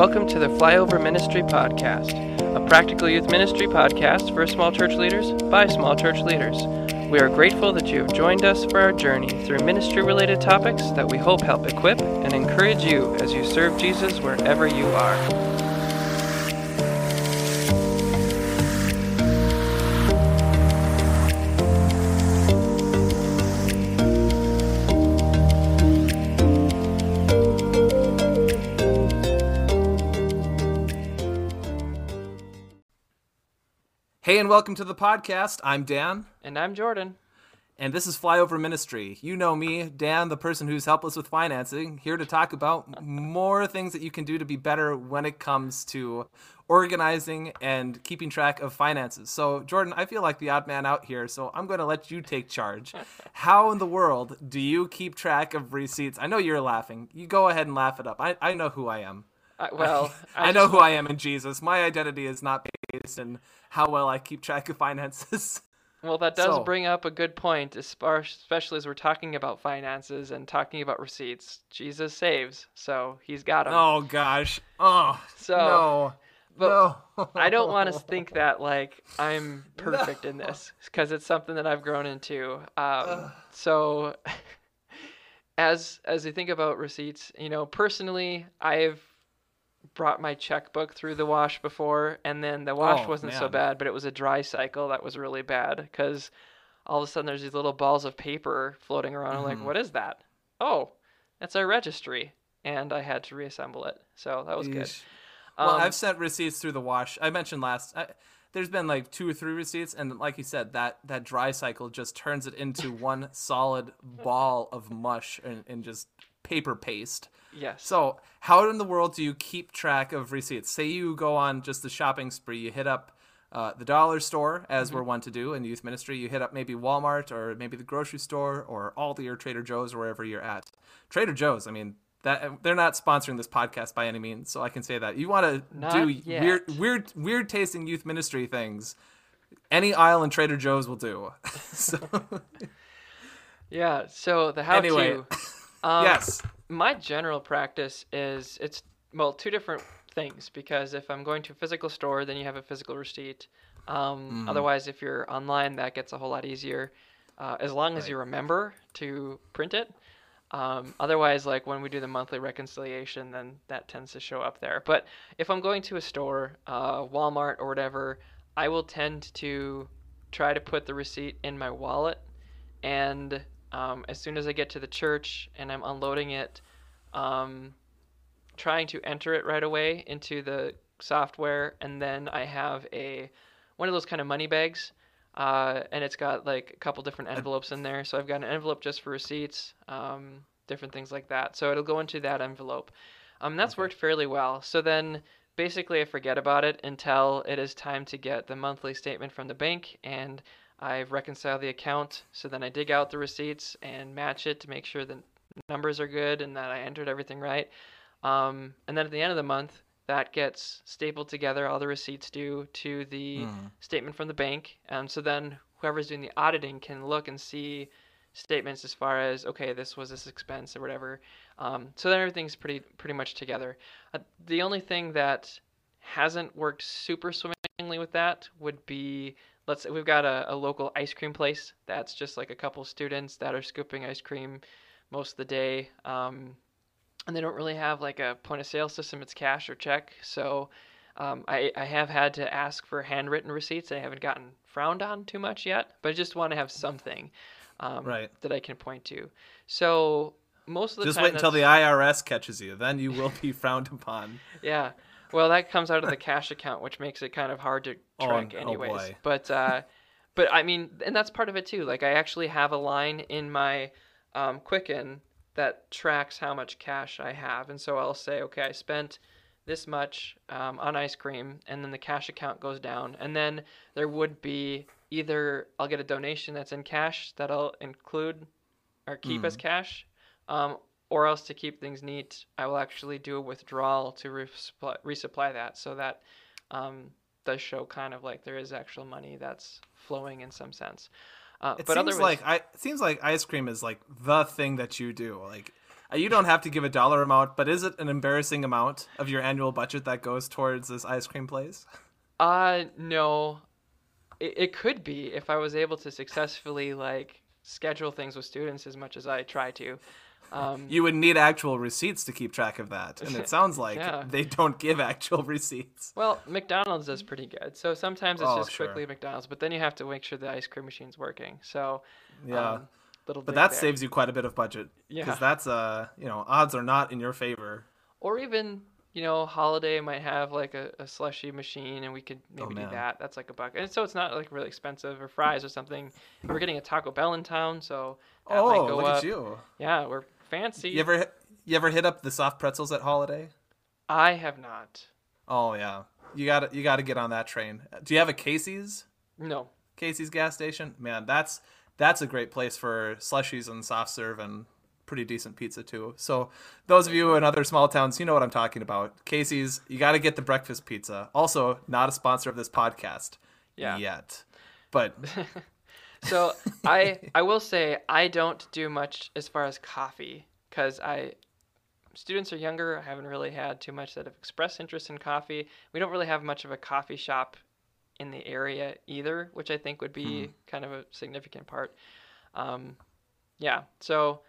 Welcome to the Flyover Ministry Podcast, a practical youth ministry podcast for small church leaders by small church leaders. We are grateful that you have joined us for our journey through ministry related topics that we hope help equip and encourage you as you serve Jesus wherever you are. Welcome to the podcast. I'm Dan. And I'm Jordan. And this is Flyover Ministry. You know me, Dan, the person who's helpless with financing, here to talk about more things that you can do to be better when it comes to organizing and keeping track of finances. So, Jordan, I feel like the odd man out here, so I'm going to let you take charge. How in the world do you keep track of receipts? I know you're laughing. You go ahead and laugh it up. I, I know who I am. I, well, I, I know who I am in Jesus. My identity is not based in how well I keep track of finances. Well, that does so. bring up a good point, especially as we're talking about finances and talking about receipts. Jesus saves, so he's got them. Oh gosh. Oh. So. No. But no. I don't want to think that like I'm perfect no. in this because it's something that I've grown into. Um, so, as as you think about receipts, you know, personally, I've brought my checkbook through the wash before, and then the wash oh, wasn't man. so bad, but it was a dry cycle that was really bad because all of a sudden there's these little balls of paper floating around. Mm-hmm. I'm like, mm-hmm. what is that? Oh, that's our registry, and I had to reassemble it. So that was Eesh. good. Well, um, I've sent receipts through the wash. I mentioned last. I, there's been like two or three receipts, and like you said, that that dry cycle just turns it into one solid ball of mush and, and just paper paste. Yes. So, how in the world do you keep track of receipts? Say you go on just the shopping spree, you hit up uh, the dollar store, as mm-hmm. we're wont to do in youth ministry. You hit up maybe Walmart or maybe the grocery store or Aldi or Trader Joe's or wherever you're at. Trader Joe's, I mean, that they're not sponsoring this podcast by any means, so I can say that. You want to do yet. weird, weird, weird tasting youth ministry things. Any aisle in Trader Joe's will do. so. yeah. So the how anyway. to. Um, yes my general practice is it's well two different things because if I'm going to a physical store, then you have a physical receipt. Um, mm-hmm. Otherwise, if you're online, that gets a whole lot easier, uh, as long as you remember to print it. Um, otherwise, like when we do the monthly reconciliation, then that tends to show up there. But if I'm going to a store, uh, Walmart or whatever, I will tend to try to put the receipt in my wallet and um, as soon as I get to the church and I'm unloading it, um, trying to enter it right away into the software, and then I have a one of those kind of money bags, uh, and it's got like a couple different envelopes in there. So I've got an envelope just for receipts, um, different things like that. So it'll go into that envelope. Um, that's okay. worked fairly well. So then basically I forget about it until it is time to get the monthly statement from the bank and I've reconciled the account, so then I dig out the receipts and match it to make sure the numbers are good and that I entered everything right. Um, and then at the end of the month, that gets stapled together, all the receipts due to the mm. statement from the bank. And so then whoever's doing the auditing can look and see statements as far as okay, this was this expense or whatever. Um, so then everything's pretty pretty much together. Uh, the only thing that hasn't worked super swimmingly with that would be let's we've got a, a local ice cream place that's just like a couple students that are scooping ice cream most of the day. Um, and they don't really have like a point of sale system, it's cash or check. So um, I, I have had to ask for handwritten receipts. I haven't gotten frowned on too much yet, but I just want to have something um, right. that I can point to. So most of the just time wait until the IRS catches you, then you will be frowned upon. Yeah. Well, that comes out of the cash account, which makes it kind of hard to oh, track, oh, anyways. Oh but uh, but I mean, and that's part of it too. Like I actually have a line in my um, Quicken that tracks how much cash I have, and so I'll say, okay, I spent this much um, on ice cream, and then the cash account goes down, and then there would be either I'll get a donation that's in cash that I'll include or keep mm. as cash, um, or else to keep things neat, I will actually do a withdrawal to resupply, resupply that. So that um, does show kind of like there is actual money that's flowing in some sense. Uh, it but seems like I, it seems like ice cream is like the thing that you do. Like Uh, You don't have to give a dollar amount, but is it an embarrassing amount of your annual budget that goes towards this ice cream place? Uh, no. It, it could be if I was able to successfully like schedule things with students as much as I try to. Um, You would need actual receipts to keep track of that, and it sounds like Yeah. they don't give actual receipts. well, McDonald's does pretty good. So sometimes it's Oh, just sure. quickly McDonald's, but then you have to make sure the ice cream machine's working. So Yeah. um, little But that there. saves you quite a bit of budget. Yeah. Because that's uh you know, odds are not in your favor. Or even you know, Holiday might have like a, a slushy machine, and we could maybe do Oh, man. that. That's like a buck, and so it's not like really expensive or fries or something. We're getting a Taco Bell in town, so that oh, might go look up. at you. Yeah, we're fancy. You ever you ever hit up the soft pretzels at Holiday? I have not. Oh yeah. You got to you got to get on that train. Do you have a Casey's? No. Casey's gas station? Man, that's that's a great place for slushies and soft serve and pretty decent pizza too. So those of you in other small towns, you know what I'm talking about. Casey's, you got to get the breakfast pizza. Also, not a sponsor of this podcast Yeah. yet. But So I I will say I don't do much as far as coffee because I students are younger. I haven't really had too much that have expressed interest in coffee. We don't really have much of a coffee shop in the area either, which I think would be kind of a significant part. Um, yeah, so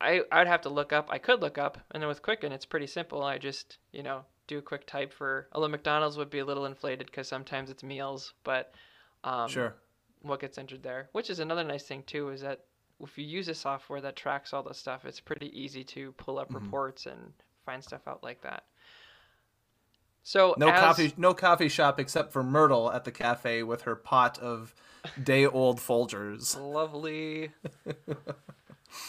I I'd have to look up. I could look up, and then with Quicken, it's pretty simple. I just you know do a quick type for. Although McDonald's would be a little inflated because sometimes it's meals, but um, sure. What gets entered there. Which is another nice thing too, is that if you use a software that tracks all this stuff, it's pretty easy to pull up Mm-hmm. reports and find stuff out like that. So No as- coffee no coffee shop except for Myrtle at the cafe with her pot of day old Folgers. Lovely.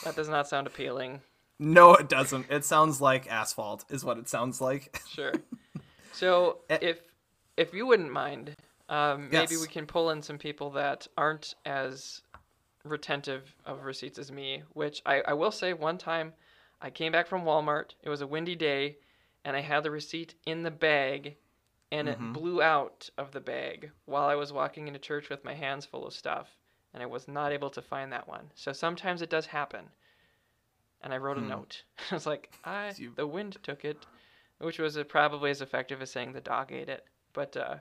that does not sound appealing. No, it doesn't. It sounds like asphalt is what it sounds like. Sure. So Eh. if if you wouldn't mind, um, maybe we can pull in some people that aren't as retentive of receipts as me. Which I, I will say, one time I came back from Walmart. It was a windy day, and I had the receipt in the bag, and it blew out of the bag while I was walking into church with my hands full of stuff, and I was not able to find that one. So sometimes it does happen. And I wrote a note. I was like, I the wind took it, which was probably as effective as saying the dog ate it. But uh,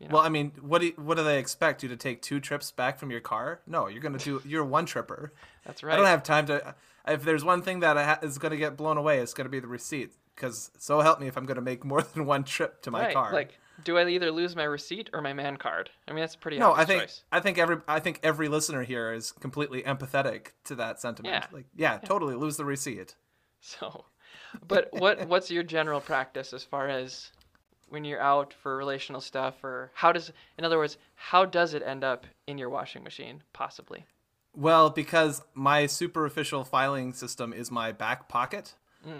you know, Well, I mean, what do what do they expect you to take two trips back from your car? No, you're gonna do. You're one tripper. that's right. I don't have time to. If there's one thing that I ha- is gonna get blown away, it's gonna be the receipt. Because so help me if I'm gonna make more than one trip to my right. car. Like, do I either lose my receipt or my man card? I mean, that's a pretty no, I think choice. I think every I think every listener here is completely empathetic to that sentiment. Yeah. Like, yeah, totally lose the receipt. So, but what what's your general practice as far as when you're out for relational stuff, or how does, in other words, how does it end up in your washing machine, possibly? Well, because my super official filing system is my back pocket,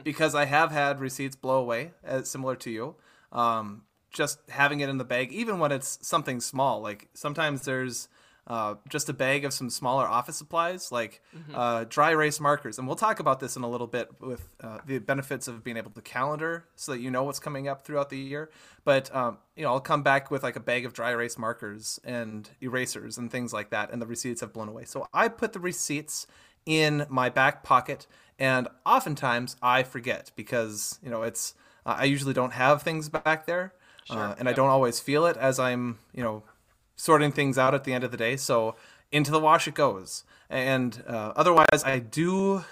because I have had receipts blow away, as similar to you. Um, just having it in the bag, even when it's something small, like sometimes there's uh, just a bag of some smaller office supplies, like uh, dry erase markers, and we'll talk about this in a little bit with uh, the benefits of being able to calendar, so that you know what's coming up throughout the year. But um, you know, I'll come back with like a bag of dry erase markers and erasers and things like that, and the receipts have blown away. So I put the receipts in my back pocket, and oftentimes I forget because you know it's uh, I usually don't have things back there, uh, and I don't always feel it as I'm you know sorting things out at the end of the day. So into the wash it goes. And uh, otherwise, I do,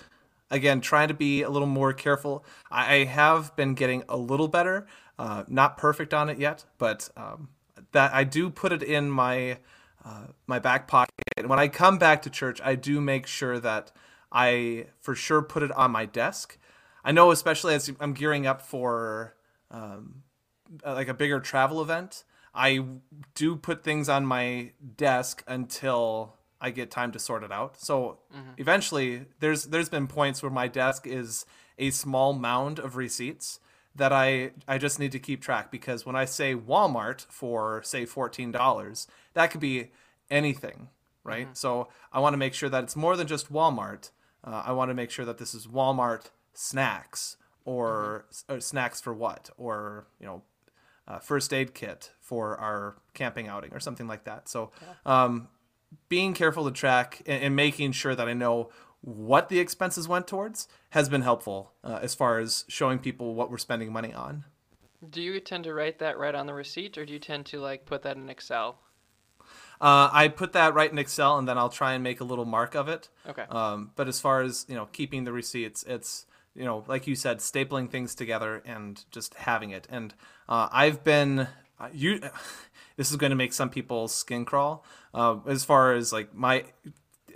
again, trying to be a little more careful. I, have been getting a little better, uh, not perfect on it yet, but um, that I do put it in my uh, my back pocket. And when I come back to church, I do make sure that I for sure put it on my desk. I know, especially as I'm gearing up for um, uh, like a bigger travel event, I do put things on my desk until I get time to sort it out. So mm-hmm. eventually, there's there's been points where my desk is a small mound of receipts that I I just need to keep track because when I say Walmart for say fourteen dollars, that could be anything, right? Mm-hmm. So I want to make sure that it's more than just Walmart. Uh, I want to make sure that this is Walmart snacks or, mm-hmm. or snacks for what or you know uh, first aid kit for our camping outing or something like that. So, um, being careful to track and, and making sure that I know what the expenses went towards has been helpful uh, as far as showing people what we're spending money on. Do you tend to write that right on the receipt, or do you tend to like put that in Excel? Uh, I put that right in Excel, and then I'll try and make a little mark of it. Okay. Um, but as far as you know, keeping the receipts, it's you know, like you said, stapling things together and just having it. And uh, I've been uh, you. This is going to make some people's skin crawl. Uh, as far as like my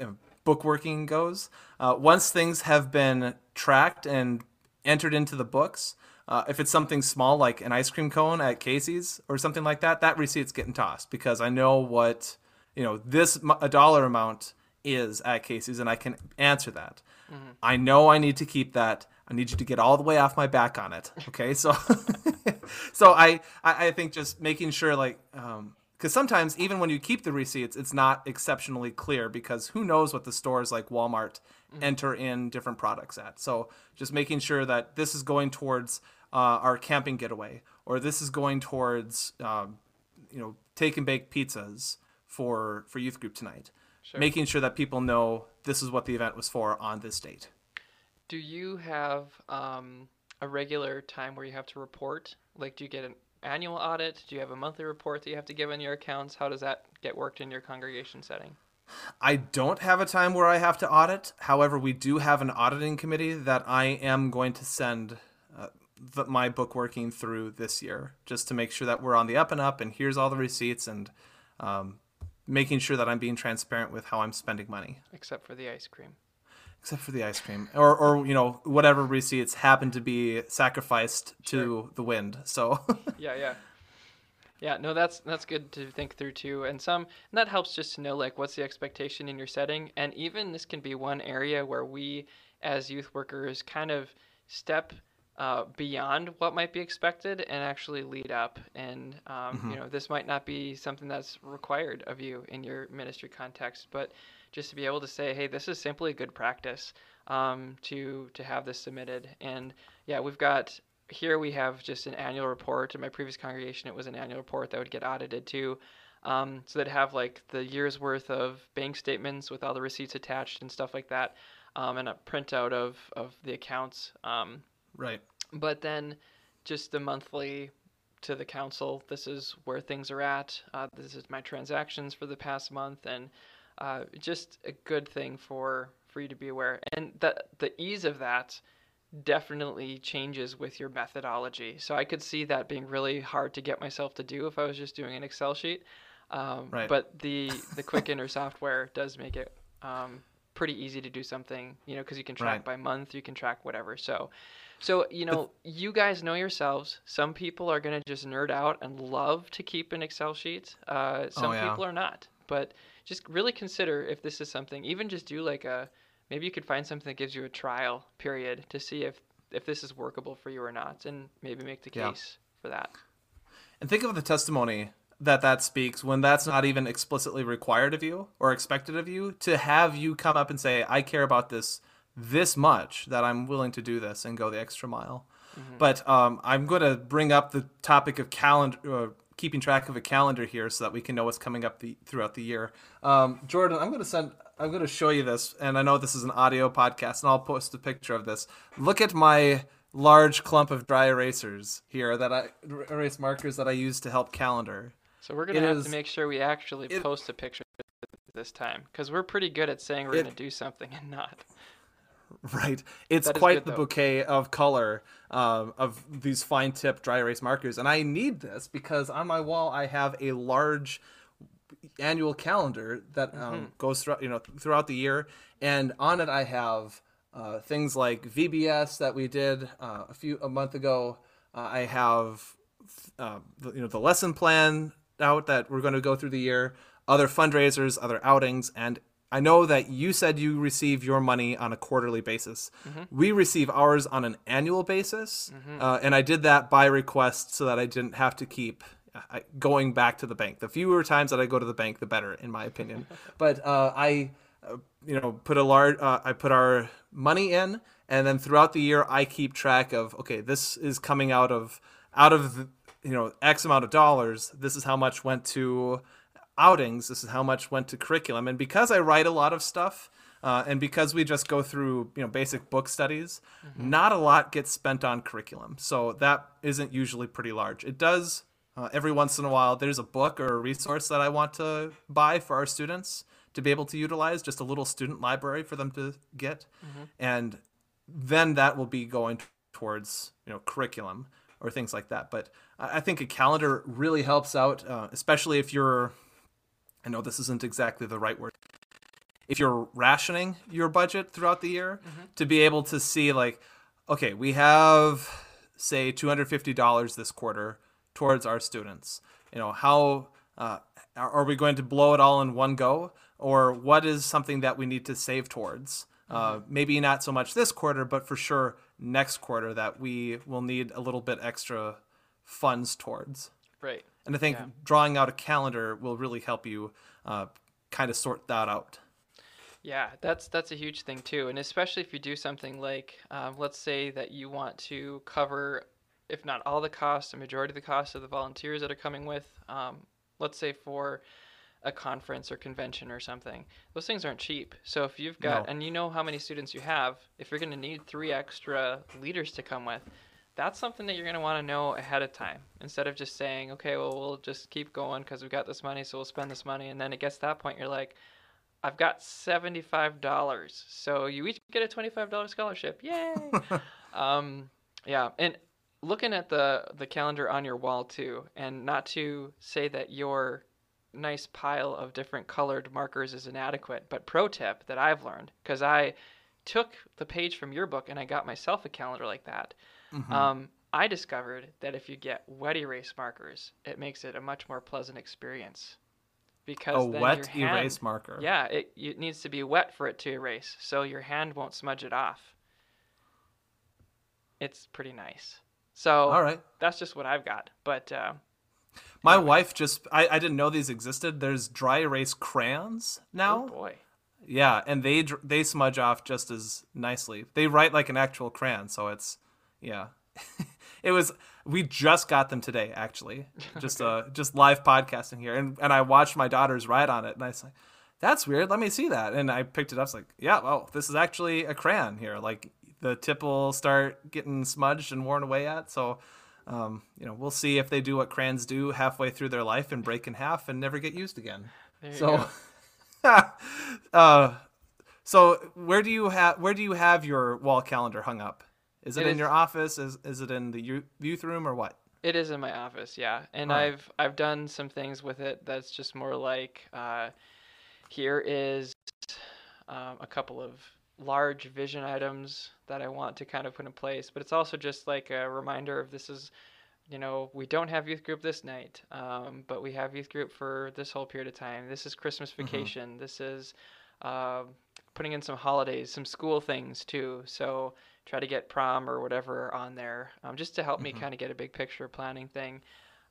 uh, bookworking goes, uh, once things have been tracked and entered into the books, uh, if it's something small like an ice cream cone at Casey's or something like that, that receipt's getting tossed because I know what you know this a dollar amount is at Casey's and I can answer that. Mm-hmm. I know I need to keep that. I need you to get all the way off my back on it. Okay, so so I, I think just making sure like um because sometimes even when you keep the receipts, it's not exceptionally clear because who knows what the stores like Walmart mm-hmm. enter in different products at. So just making sure that this is going towards uh, our camping getaway, or this is going towards um, you know take and bake pizzas for for youth group tonight. Sure. Making sure that people know this is what the event was for on this date. Do you have um, a regular time where you have to report? Like, do you get an annual audit? Do you have a monthly report that you have to give in your accounts? How does that get worked in your congregation setting? I don't have a time where I have to audit. However, we do have an auditing committee that I am going to send uh, the, my book working through this year, just to make sure that we're on the up and up. And here's all the receipts and um, making sure that I'm being transparent with how I'm spending money. Except for the ice cream. Except for the ice cream. Or or you know whatever receipts happen to be sacrificed to the wind so. Yeah yeah. Yeah no that's that's good to think through too and some and that helps just to know like what's the expectation in your setting and even this can be one area where we as youth workers kind of step uh, beyond what might be expected and actually lead up. And um, mm-hmm. you know, this might not be something that's required of you in your ministry context, but just to be able to say, hey, this is simply good practice um, to to have this submitted. And yeah, we've got here we have just an annual report. In my previous congregation, it was an annual report that would get audited too. Um, so they'd have like the year's worth of bank statements with all the receipts attached and stuff like that, um, and a printout of of the accounts. Um, right. But then just the monthly to the council. This is where things are at. Uh, this is my transactions for the past month, and uh, just a good thing for for you to be aware. And the the ease of that definitely changes with your methodology. So I could see that being really hard to get myself to do if I was just doing an Excel sheet. Um, right. But the the Quicken software does make it um, pretty easy to do something. You know, because you can track right. by month, you can track whatever. So. So, you know, you guys know yourselves. Some people are going to just nerd out and love to keep an Excel sheet. Uh, some oh, yeah. people are not. But just really consider if this is something. Even just do like a maybe you could find something that gives you a trial period to see if if this is workable for you or not, and maybe make the case yeah. for that. And think of the testimony that that speaks when that's not even explicitly required of you or expected of you to have you come up and say, "I care about this." this much that I'm willing to do this and go the extra mile. Mm-hmm. But um, I'm going to bring up the topic of calendar, uh, keeping track of a calendar here so that we can know what's coming up the, throughout the year. Um, Jordan, I'm going to send. I'm going to show you this, and I know this is an audio podcast, and I'll post a picture of this. Look at my large clump of dry erasers here that I erase markers that I use to help calendar. So we're going to have is, to make sure we actually it, post a picture this time because we're pretty good at saying we're going to do something and not. Right. It's quite good, the though. bouquet of color uh, of these fine tip dry erase markers. And I need this because on my wall I have a large annual calendar that um, mm-hmm. goes through, you know, throughout the year. And on it I have uh, things like VBS that we did uh, a few a month ago. Uh, I have uh, the, you know the lesson plan out that we're going to go through the year, other fundraisers, other outings, and I know that you said you receive your money on a quarterly basis. Mm-hmm. We receive ours on an annual basis, mm-hmm. uh, and I did that by request so that I didn't have to keep uh, going back to the bank. The fewer times that I go to the bank, the better, in my opinion. but uh, I, uh, you know, put a large. Uh, I put our money in, and then throughout the year, I keep track of. Okay, this is coming out of out of the, you know X amount of dollars. This is how much went to outings. This is how much went to curriculum. And because I write a lot of stuff, Uh, and because we just go through you know basic book studies, not a lot gets spent on curriculum. So that isn't usually pretty large. It does uh, every once in a while. There's a book or a resource that I want to buy for our students to be able to utilize, just a little student library for them to get, and then that will be going towards you know curriculum or things like that. But I think a calendar really helps out, uh, especially if you're. I know this isn't exactly the right word. If you're rationing your budget throughout the year, to be able to see like, okay, we have say two hundred fifty dollars this quarter towards our students. You know how uh, are are we going to blow it all in one go, or what is something that we need to save towards? Uh, maybe not so much this quarter, but for sure next quarter that we will need a little bit extra funds towards. Right. And I think Yeah. drawing out a calendar will really help you uh, kind of sort that out. Yeah, that's that's a huge thing too, and especially if you do something like, um, let's say that you want to cover, if not all the costs, a majority of the costs of the volunteers that are coming with. Um, let's say for a conference or convention or something, those things aren't cheap. So if you've got, No. and you know how many students you have, if you're going to need three extra leaders to come with, that's something that you're going to want to know ahead of time instead of just saying, okay, well, we'll just keep going because we've got this money, so we'll spend this money. And then it gets to that point, you're like, I've got $75. So you each get a $25 scholarship. Yay! um, yeah. And looking at the, the calendar on your wall too, and not to say that your nice pile of different colored markers is inadequate, but pro tip that I've learned, because I took the page from your book and I got myself a calendar like that. Mm-hmm. Um, I discovered that if you get wet erase markers, it makes it a much more pleasant experience. Because a wet hand, erase marker. Yeah, it, it needs to be wet for it to erase, so your hand won't smudge it off. It's pretty nice. So All right. that's just what I've got. But uh, My wife just, I, I didn't know these existed. There's dry erase crayons now. oh boy, Yeah, and they they smudge off just as nicely. They write like an actual crayon, so it's yeah. it was we just got them today actually. Just uh just live podcasting here and and I watched my daughters write on it and I was like that's weird. Let me see that. And I picked it up. It's like, yeah, well, this is actually a crayon here. Like the tip will start getting smudged and worn away at. So, um, you know, we'll see if they do what crayons do halfway through their life and break in half and never get used again. So, uh, so where do you have where do you have your wall calendar hung up? Is it, It in is- your office? Is is it in the youth, room or what? It is in my office, yeah, and Alright. I've I've done some things with it that's just more like uh, here is um, a couple of large vision items that I want to kind of put in place, but it's also just like a reminder of this is, you know, we don't have youth group this night, um, but we have youth group for this whole period of time. This is Christmas vacation. This is uh, putting in some holidays, some school things too. So try to get prom or whatever on there, um, just to help me Mhm. kind of get a big picture planning thing.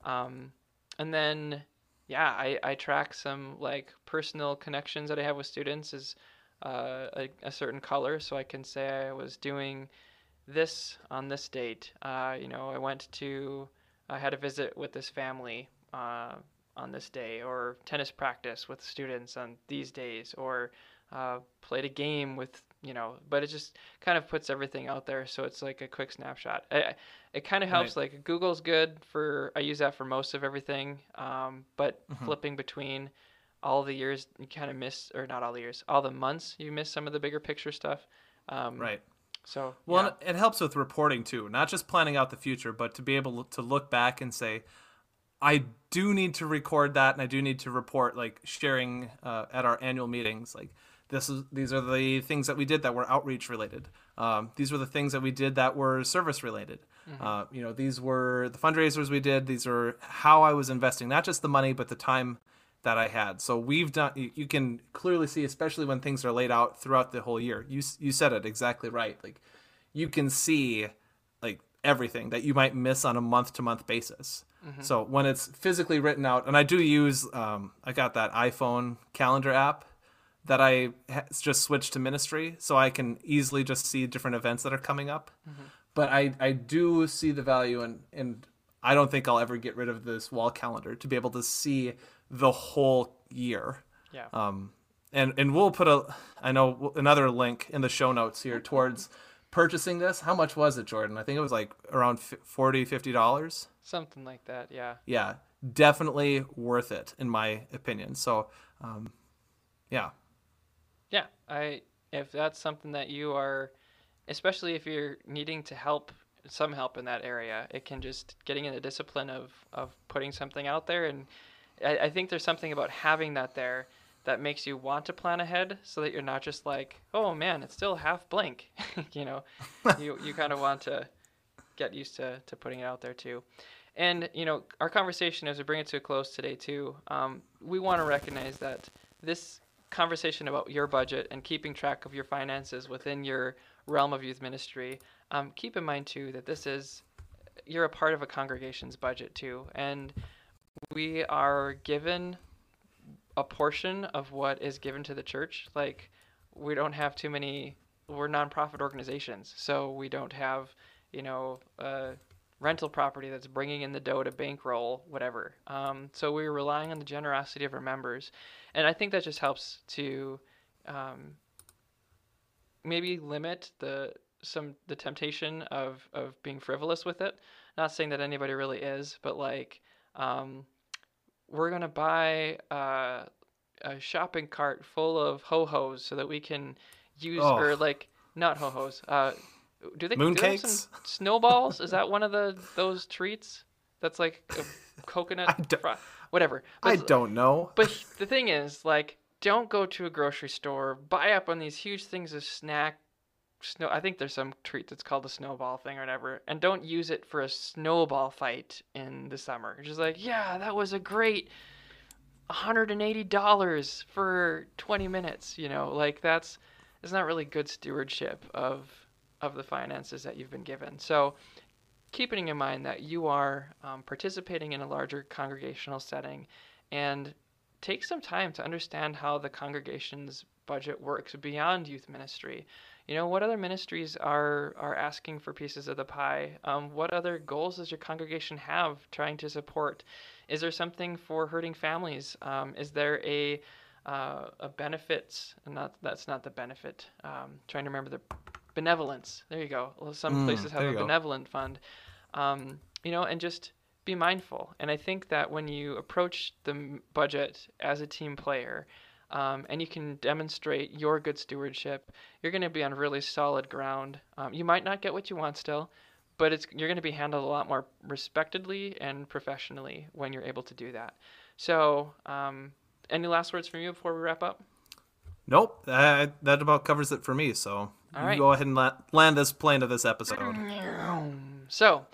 Um, and then, yeah, I, I track some like personal connections that I have with students is uh, a, a certain color, so I can say I was doing this on this date. Uh, you know, I went to, I had a visit with this family uh, on this day, or tennis practice with students on these days, or uh, played a game with, you know, but it just kind of puts everything out there, so it's like a quick snapshot. I, it kind of helps. Like Google's good for, I use that for most of everything, um, but Mhm. flipping between all the years, you kind of miss, or not all the years, all the months, you miss some of the bigger picture stuff. Um, Right. So Well, yeah. it helps with reporting too, not just planning out the future, but to be able to look back and say, I do need to record that, and I do need to report, like sharing uh, at our annual meetings, like this is these are the things that we did that were outreach related. Um, these were the things that we did that were service related. Uh, you know, these were the fundraisers we did. These are how I was investing, not just the money, but the time that I had. So we've done. You, you can clearly see, especially when things are laid out throughout the whole year. You you said it exactly right. Like you can see like everything that you might miss on a month to month basis. So when it's physically written out, and I do use, um, I got that iPhone calendar app that I ha- just switched to ministry, so I can easily just see different events that are coming up. But I, I do see the value, and and I don't think I'll ever get rid of this wall calendar to be able to see the whole year. yeah. Um, and and we'll put a I know another link in the show notes here towards purchasing this. How much was it, Jordan? I think it was like around 40 50 dollars. Something like that, yeah. Yeah, definitely worth it in my opinion. So, um, yeah. Yeah, I if that's something that you are especially if you're needing to help some help in that area, it can just getting in the discipline of of putting something out there and I, I think there's something about having that there that makes you want to plan ahead so that you're not just like, oh man, it's still half blank. you know, you, you kind of want to get used to, to putting it out there too. And, you know, our conversation as we bring it to a close today too, um, we want to recognize that this conversation about your budget and keeping track of your finances within your realm of youth ministry, um, keep in mind too that this is, you're a part of a congregation's budget too. And we are given a portion of what is given to the church. Like we don't have too many. We're nonprofit organizations, so we don't have you know a rental property that's bringing in the dough to bankroll whatever. Um, so we're relying on the generosity of our members, and I think that just helps to um, maybe limit the some the temptation of of being frivolous with it. Not saying that anybody really is, but like um, we're gonna buy uh, a shopping cart full of ho hos so that we can use oh. or like not ho hos. Uh, do they mooncakes? some snowballs? Is that one of the those treats? That's like a coconut, whatever. But, I don't know. But the thing is, like, don't go to a grocery store, buy up on these huge things of snack snow. I think there's some treat that's called a snowball thing or whatever, and don't use it for a snowball fight in the summer. Just like, yeah, that was a great $180 for 20 minutes. You know, like that's it's not really good stewardship of of the finances that you've been given. So keeping in mind that you are um, participating in a larger congregational setting and take some time to understand how the congregation's budget works beyond youth ministry you know what other ministries are are asking for pieces of the pie? Um, what other goals does your congregation have trying to support? Is there something for hurting families? Um, is there a uh, a benefit not that's not the benefit um, trying to remember the benevolence. There you go. Some mm, places have a benevolent fund. Um, you know and just be mindful. And i think that when you approach the budget as a team player um, and you can demonstrate your good stewardship, you're going to be on really solid ground. Um, you might not get what you want still, but it's you're going to be handled a lot more respectedly and professionally when you're able to do that. So, um, any last words from you before we wrap up? Nope, that, that about covers it for me. So right. go ahead and la- land this plane of this episode. So,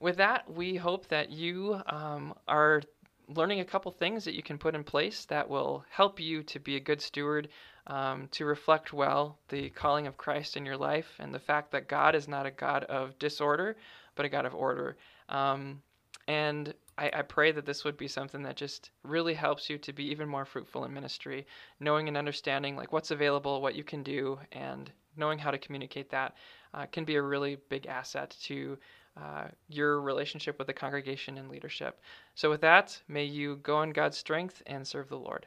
with that, we hope that you um, are learning a couple things that you can put in place that will help you to be a good steward, um, to reflect well the calling of Christ in your life and the fact that God is not a God of disorder, but a God of order. Um, and I, I, pray that this would be something that just really helps you to be even more fruitful in ministry, knowing and understanding like what's available, what you can do, and knowing how to communicate that uh, can be a really big asset to uh, your relationship with the congregation and leadership. So, with that, may you go in God's strength and serve the Lord.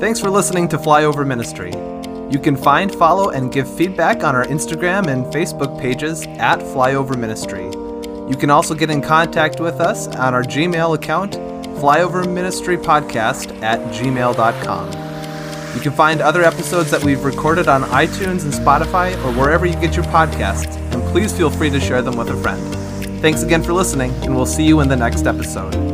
Thanks for listening to Flyover Ministry. You can find, follow, and give feedback on our Instagram and Facebook pages at Flyover Ministry. You can also get in contact with us on our Gmail account flyoverministrypodcast at gmail.com. You can find other episodes that we've recorded on iTunes and Spotify or wherever you get your podcasts, and please feel free to share them with a friend. Thanks again for listening, and we'll see you in the next episode.